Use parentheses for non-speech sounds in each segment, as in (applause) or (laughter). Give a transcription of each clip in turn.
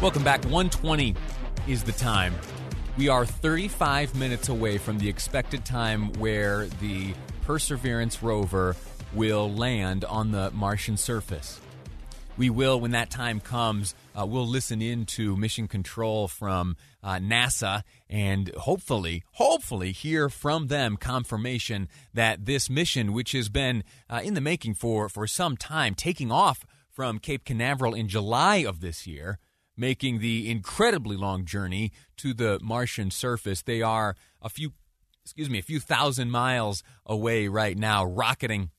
Welcome back. 120 is the time. We are 35 minutes away from the expected time where the Perseverance rover will land on the Martian surface. We will, when that time comes, uh, we'll listen in to mission control from uh, NASA and hopefully, hopefully hear from them confirmation that this mission, which has been uh, in the making for, for some time, taking off from Cape Canaveral in July of this year, making the incredibly long journey to the Martian surface. They are a few, excuse me, a few thousand miles away right now, rocketing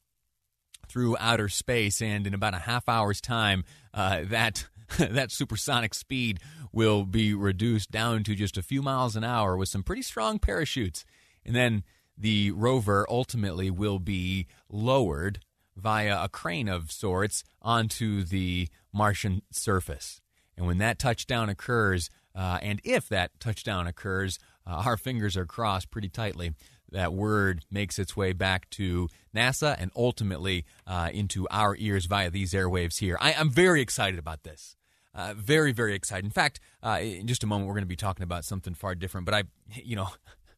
through outer space, and in about a half hour's time, uh, that (laughs) that supersonic speed will be reduced down to just a few miles an hour with some pretty strong parachutes, and then the rover ultimately will be lowered via a crane of sorts onto the Martian surface. And when that touchdown occurs, uh, and if that touchdown occurs, uh, our fingers are crossed pretty tightly that word makes its way back to NASA and ultimately uh, into our ears via these airwaves here. I, am very excited about this. Uh, very, very excited. In fact, uh, in just a moment, we're going to be talking about something far different. But I, you know,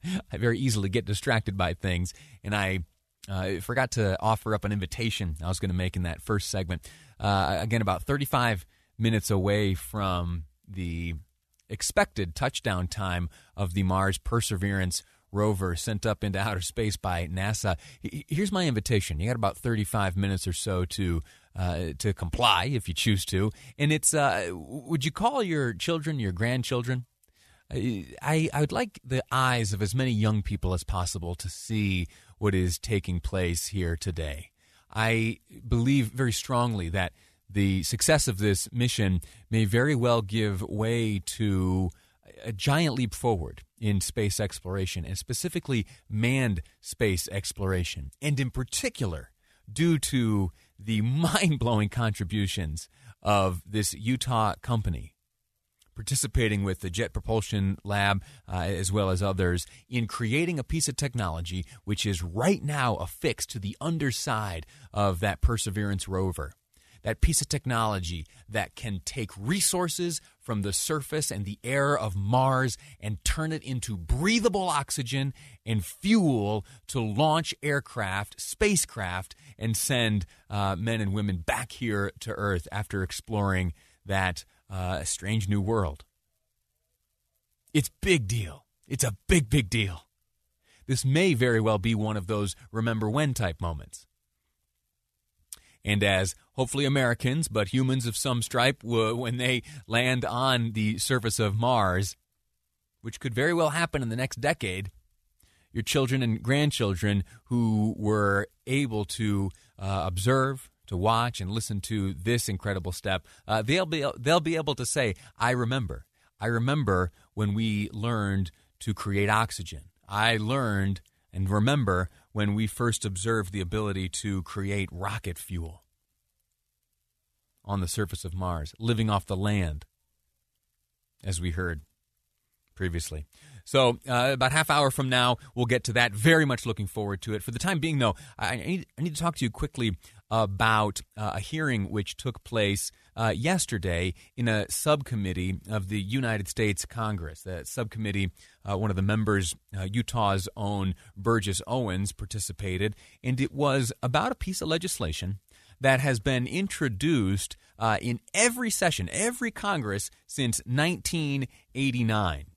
(laughs) I very easily get distracted by things, and I uh, forgot to offer up an invitation I was going to make in that first segment. Uh, again, about 35 minutes away from the expected touchdown time of the Mars Perseverance rover sent up into outer space by NASA. Here's my invitation. You got about 35 minutes or so to uh, to comply if you choose to. And it's uh, would you call your children your grandchildren? I, I would like the eyes of as many young people as possible to see what is taking place here today. I believe very strongly that the success of this mission may very well give way to a giant leap forward in space exploration, and specifically manned space exploration. And in particular, due to the mind blowing contributions of this Utah company participating with the Jet Propulsion Lab uh, as well as others in creating a piece of technology which is right now affixed to the underside of that Perseverance rover that piece of technology that can take resources from the surface and the air of Mars and turn it into breathable oxygen and fuel to launch aircraft, spacecraft, and send uh, men and women back here to Earth after exploring that uh, strange new world. It's big deal. It's a big, big deal. This may very well be one of those remember when type moments. And as hopefully Americans, but humans of some stripe, when they land on the surface of Mars, which could very well happen in the next decade, your children and grandchildren who were able to uh, observe, to watch, and listen to this incredible step, uh, they'll be they'll be able to say, "I remember. I remember when we learned to create oxygen. I learned and remember when we first observed the ability to create rocket fuel on the surface of Mars, living off the land, as we heard previously. So, uh, about half hour from now, we'll get to that. Very much looking forward to it. For the time being, though, I need, I need to talk to you quickly about uh, a hearing which took place uh, yesterday in a subcommittee of the United States Congress. The subcommittee, uh, one of the members, uh, Utah's own Burgess Owens, participated, and it was about a piece of legislation that has been introduced uh, in every session, every Congress since 1989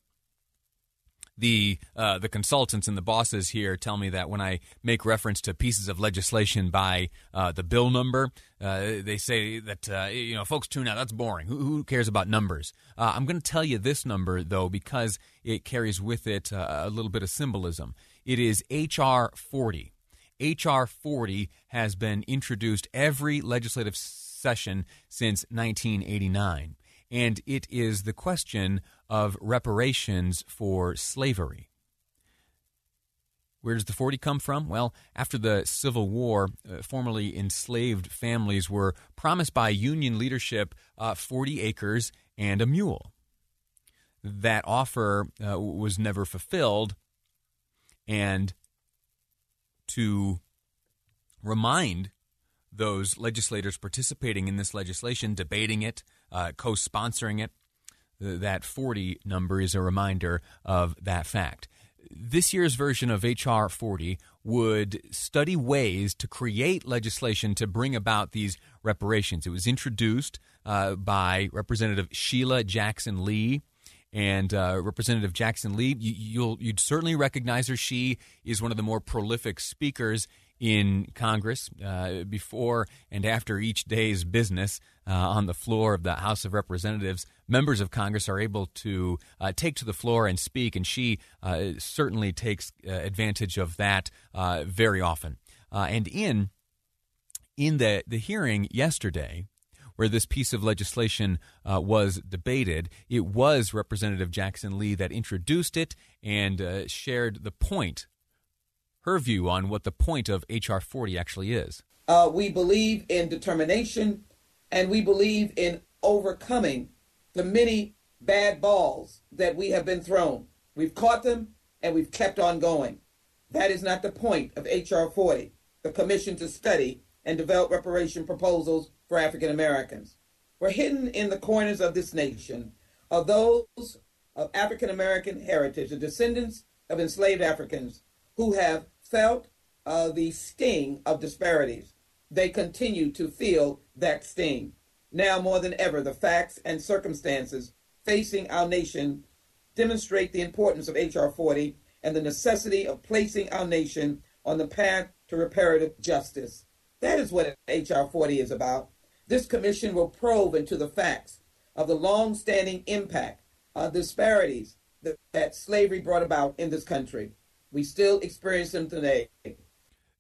the uh, the consultants and the bosses here tell me that when I make reference to pieces of legislation by uh, the bill number, uh, they say that uh, you know folks tune out. That's boring. Who, who cares about numbers? Uh, I'm going to tell you this number though because it carries with it uh, a little bit of symbolism. It is HR 40. HR 40 has been introduced every legislative session since 1989 and it is the question of reparations for slavery. Where does the 40 come from? Well, after the Civil War, uh, formerly enslaved families were promised by Union leadership uh, 40 acres and a mule. That offer uh, was never fulfilled, and to remind those legislators participating in this legislation, debating it, uh, co sponsoring it. That 40 number is a reminder of that fact. This year's version of H.R. 40 would study ways to create legislation to bring about these reparations. It was introduced uh, by Representative Sheila Jackson Lee. And uh, Representative Jackson Lee, you, will you'd certainly recognize her. She is one of the more prolific speakers in Congress uh, before and after each day's business uh, on the floor of the House of Representatives. Members of Congress are able to uh, take to the floor and speak, and she uh, certainly takes uh, advantage of that uh, very often. and in in the, the hearing yesterday, where this piece of legislation uh, was debated. It was Representative Jackson Lee that introduced it and uh, shared the point her view on what the point of H.R. 40 actually is. Uh, we believe in determination and we believe in overcoming the many bad balls that we have been thrown. We've caught them and we've kept on going. That is not the point of H.R. 40, the commission to study and develop reparation proposals for African Americans. We're hidden in the corners of this nation are those of African American heritage, the descendants of enslaved Africans who have felt uh, the sting of disparities. They continue to feel that sting. Now more than ever, the facts and circumstances facing our nation demonstrate the importance of H.R. 40 and the necessity of placing our nation on the path to reparative justice. That is what H.R. 40 is about. This commission will probe into the facts of the long standing impact of disparities that, that slavery brought about in this country. We still experience them today.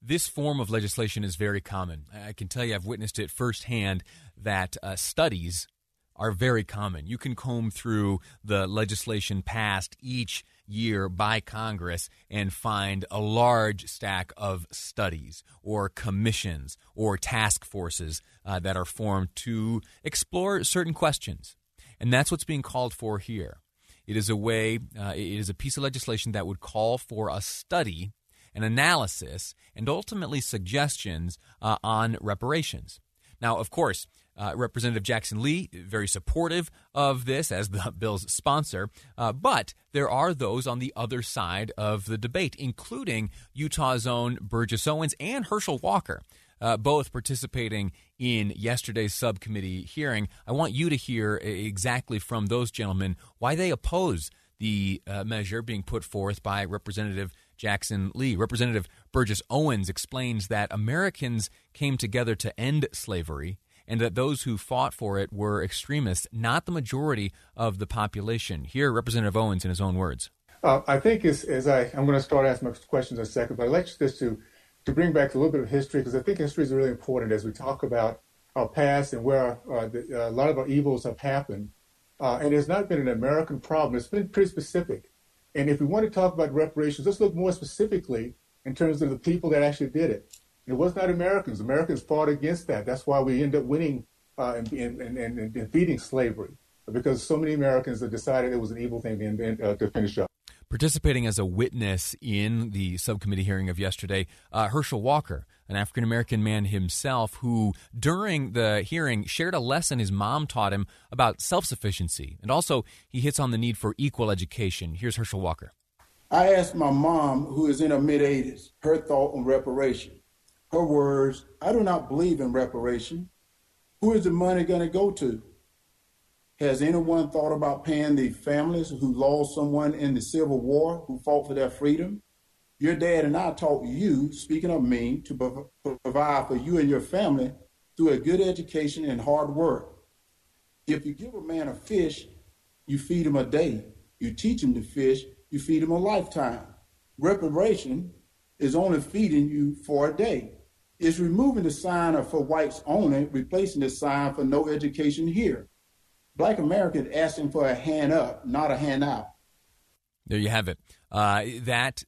This form of legislation is very common. I can tell you, I've witnessed it firsthand that uh, studies are very common. You can comb through the legislation passed each year by Congress and find a large stack of studies or commissions or task forces uh, that are formed to explore certain questions. And that's what's being called for here. It is a way, uh, it is a piece of legislation that would call for a study, an analysis, and ultimately suggestions uh, on reparations. Now, of course, uh, Representative Jackson Lee, very supportive of this as the (laughs) bill's sponsor, uh, but there are those on the other side of the debate, including Utah's own Burgess Owens and Herschel Walker uh, both participating in yesterday's subcommittee hearing. I want you to hear exactly from those gentlemen why they oppose the uh, measure being put forth by Representative Jackson Lee. Representative Burgess Owens explains that Americans came together to end slavery and that those who fought for it were extremists, not the majority of the population. Here, Representative Owens in his own words. Uh, I think as, as I, I'm going to start asking my questions in a second, but I'd like just to to bring back a little bit of history because I think history is really important as we talk about our past and where uh, the, uh, a lot of our evils have happened. Uh, and it's not been an American problem. It's been pretty specific. And if we want to talk about reparations, let's look more specifically in terms of the people that actually did it. It was not Americans. Americans fought against that. That's why we end up winning uh, and, and, and, and, defeating slavery because so many Americans have decided it was an evil thing to, uh, to finish up. Participating as a witness in the subcommittee hearing of yesterday, uh, Herschel Walker, an African American man himself, who during the hearing shared a lesson his mom taught him about self sufficiency. And also, he hits on the need for equal education. Here's Herschel Walker. I asked my mom, who is in her mid 80s, her thought on reparation. Her words, I do not believe in reparation. Who is the money going to go to? Has anyone thought about paying the families who lost someone in the Civil War who fought for their freedom? Your dad and I taught you, speaking of me, to provide for you and your family through a good education and hard work. If you give a man a fish, you feed him a day. You teach him to fish, you feed him a lifetime. Reparation is only feeding you for a day. It's removing the sign of for whites only, replacing the sign for no education here. Black Americans asking for a hand up, not a hand out. There you have it. Uh, that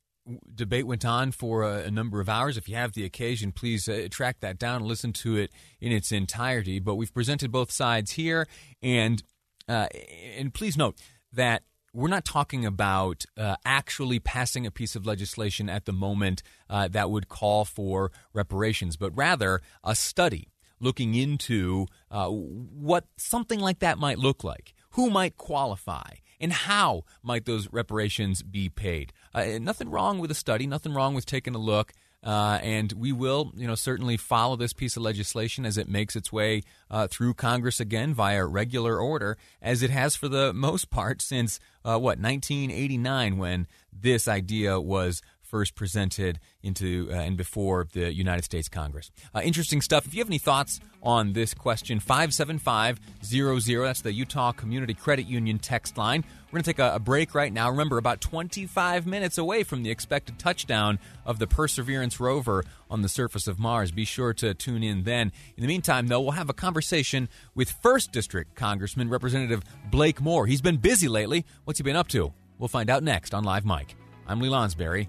debate went on for a, a, number of hours. If you have the occasion, please uh, track that down and listen to it in its entirety. But we've presented both sides here, and uh, and please note that we're not talking about uh, actually passing a piece of legislation at the moment uh, that would call for reparations, but rather a study looking into uh, what something like that might look like, who might qualify, and how might those reparations be paid. Uh, nothing wrong with a study, nothing wrong with taking a look. Uh, and we will, you know, certainly follow this piece of legislation as it makes its way uh, through Congress again via regular order, as it has for the most part since uh, what 1989, when this idea was first presented into uh, and before the United States Congress. Uh, interesting stuff. If you have any thoughts on this question, 57500, that's the Utah Community Credit Union text line. We're going to take a, a, break right now. Remember, about 25 minutes away from the expected touchdown of the Perseverance rover on the surface of Mars. Be sure to tune in then. In the meantime, though, we'll have a conversation with 1st District Congressman Representative Blake Moore. He's been busy lately. What's he been up to? We'll find out next on Live Mike. I'm Lee Lonsberry